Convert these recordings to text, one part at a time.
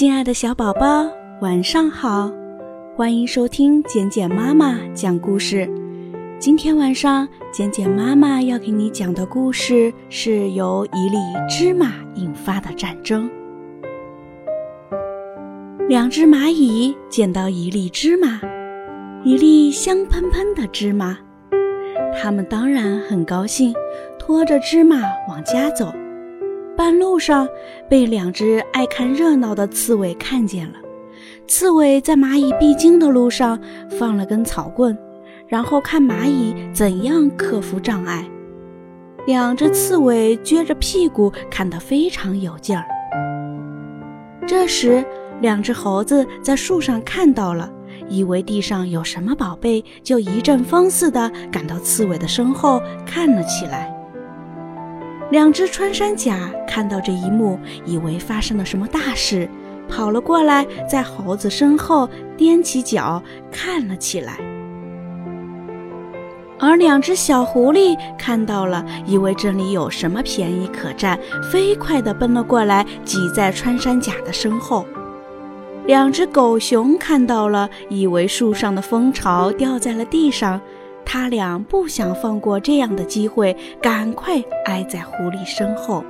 亲爱的小宝宝，晚上好！欢迎收听简简妈妈讲故事。今天晚上，简简妈妈要给你讲的故事是由一粒芝麻引发的战争。两只蚂蚁捡到一粒芝麻，一粒香喷喷的芝麻，它们当然很高兴，拖着芝麻往家走。半路上，被两只爱看热闹的刺猬看见了。刺猬在蚂蚁必经的路上放了根草棍，然后看蚂蚁怎样克服障碍。两只刺猬撅着屁股看得非常有劲儿。这时，两只猴子在树上看到了，以为地上有什么宝贝，就一阵风似的赶到刺猬的身后看了起来。两只穿山甲看到这一幕，以为发生了什么大事，跑了过来，在猴子身后踮起脚看了起来。而两只小狐狸看到了，以为这里有什么便宜可占，飞快地奔了过来，挤在穿山甲的身后。两只狗熊看到了，以为树上的蜂巢掉在了地上。他俩不想放过这样的机会，赶快挨在狐狸身后。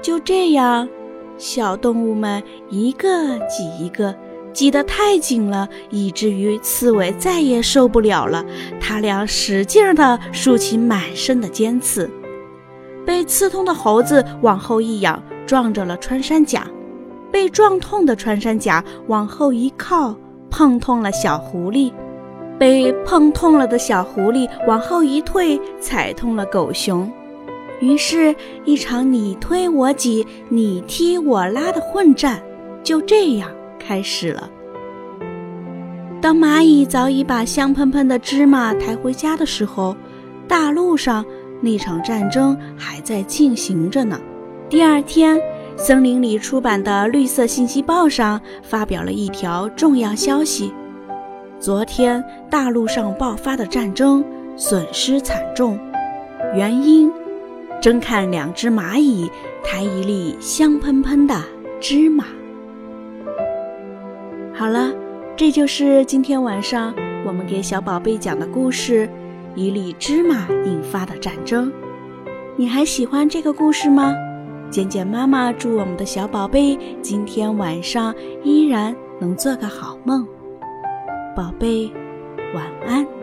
就这样，小动物们一个挤一个，挤得太紧了，以至于刺猬再也受不了了。他俩使劲地竖起满身的尖刺，被刺痛的猴子往后一仰，撞着了穿山甲；被撞痛的穿山甲往后一靠。碰痛了小狐狸，被碰痛了的小狐狸往后一退，踩痛了狗熊。于是，一场你推我挤、你踢我拉的混战就这样开始了。当蚂蚁早已把香喷喷的芝麻抬回家的时候，大路上那场战争还在进行着呢。第二天。森林里出版的《绿色信息报》上发表了一条重要消息：昨天大陆上爆发的战争损失惨重，原因睁看两只蚂蚁抬一粒香喷喷的芝麻。好了，这就是今天晚上我们给小宝贝讲的故事《一粒芝麻引发的战争》。你还喜欢这个故事吗？简简妈妈祝我们的小宝贝今天晚上依然能做个好梦，宝贝，晚安。